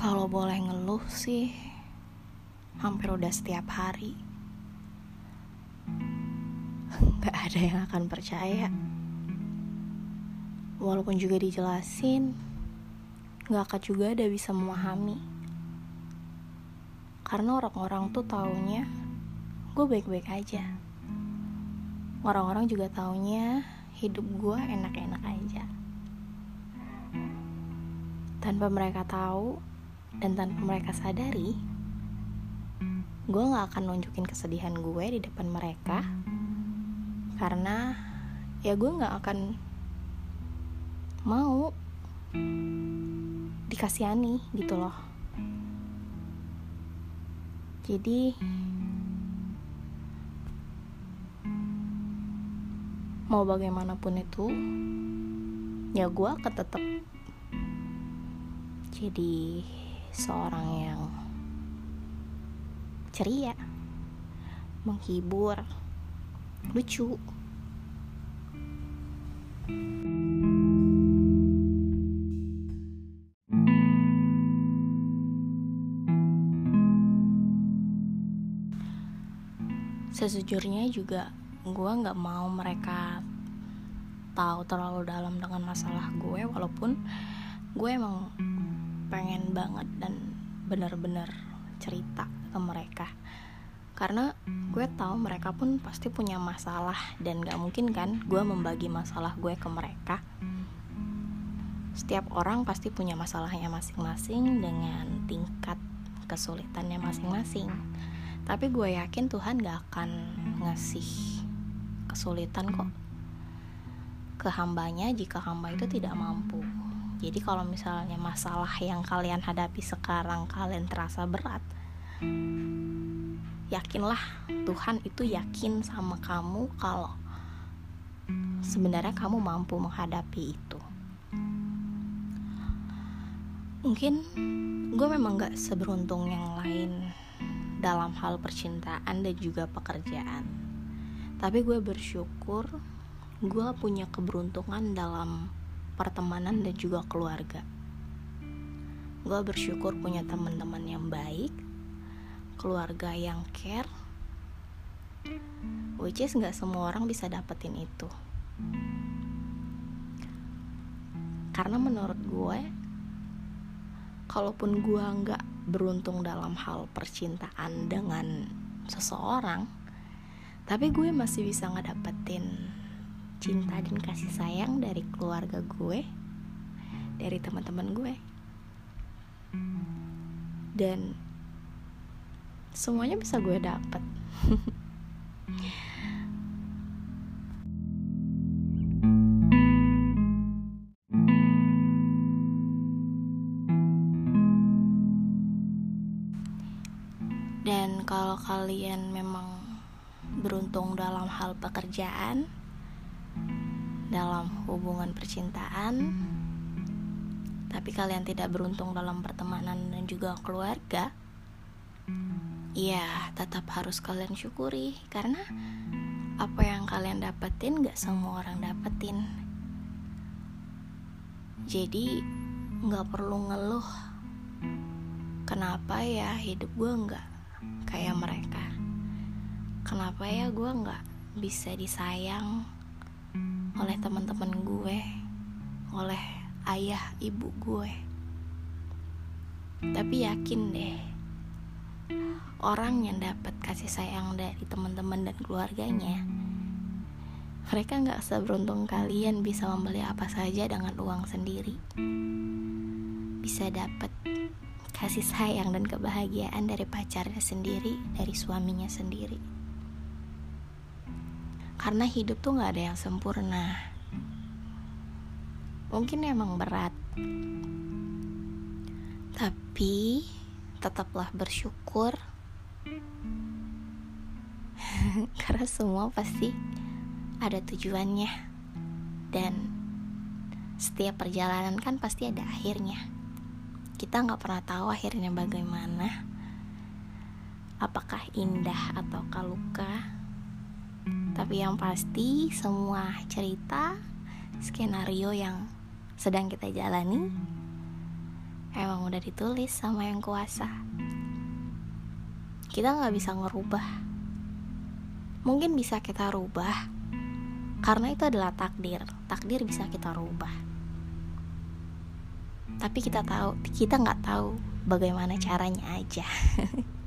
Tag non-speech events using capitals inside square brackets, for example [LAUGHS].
Kalau boleh ngeluh sih, hampir udah setiap hari. [LAUGHS] Gak ada yang akan percaya. Walaupun juga dijelasin, gak akan juga ada bisa memahami. Karena orang-orang tuh taunya gue baik-baik aja. Orang-orang juga taunya hidup gue enak-enak aja. Tanpa mereka tahu, dan tanpa mereka sadari gue gak akan nunjukin kesedihan gue di depan mereka. Karena ya gue gak akan mau dikasihani gitu loh. Jadi mau bagaimanapun itu ya gue akan tetap jadi seorang yang ceria, menghibur, lucu. Sejujurnya juga gue nggak mau mereka tahu terlalu dalam dengan masalah gue walaupun gue emang pengen banget dan bener-bener cerita ke mereka. Karena gue tahu mereka pun pasti punya masalah dan gak mungkin kan gue membagi masalah gue ke mereka. Setiap orang pasti punya masalahnya masing-masing dengan tingkat kesulitannya masing-masing. Tapi gue yakin Tuhan gak akan ngasih kesulitan kok ke hambanya jika hamba itu tidak mampu jadi kalau misalnya masalah yang kalian hadapi sekarang kalian terasa berat, yakinlah Tuhan itu yakin sama kamu kalau sebenarnya kamu mampu menghadapi itu. Mungkin gue memang gak seberuntung yang lain dalam hal percintaan dan juga pekerjaan. Tapi gue bersyukur gue punya keberuntungan dalam pertemanan dan juga keluarga. Gue bersyukur punya teman-teman yang baik, keluarga yang care, which is gak semua orang bisa dapetin itu. Karena menurut gue, kalaupun gue gak beruntung dalam hal percintaan dengan seseorang, tapi gue masih bisa ngedapetin cinta dan kasih sayang dari keluarga gue dari teman-teman gue. Dan semuanya bisa gue dapat [LAUGHS] dan kalau kalian memang beruntung dalam hal pekerjaan dalam hubungan percintaan, tapi kalian tidak beruntung dalam pertemanan dan juga keluarga, ya tetap harus kalian syukuri karena apa yang kalian dapetin gak semua orang dapetin. Jadi gak perlu ngeluh kenapa ya hidup gue gak kayak mereka. Kenapa ya gue gak bisa disayang oleh teman-teman gue, oleh ayah ibu gue. Tapi yakin deh, orang yang dapat kasih sayang dari teman-teman dan keluarganya, mereka nggak seberuntung kalian bisa membeli apa saja dengan uang sendiri. Bisa dapat kasih sayang dan kebahagiaan dari pacarnya sendiri, dari suaminya sendiri karena hidup tuh gak ada yang sempurna. Mungkin emang berat. Tapi tetaplah bersyukur. [LAUGHS] Karena semua pasti ada tujuannya. Dan setiap perjalanan kan pasti ada akhirnya. Kita nggak pernah tahu akhirnya bagaimana. Apakah indah atau luka tapi yang pasti semua cerita skenario yang sedang kita jalani emang udah ditulis sama yang kuasa. Kita nggak bisa ngerubah. Mungkin bisa kita rubah karena itu adalah takdir. Takdir bisa kita rubah. Tapi kita tahu kita nggak tahu bagaimana caranya aja [LAUGHS]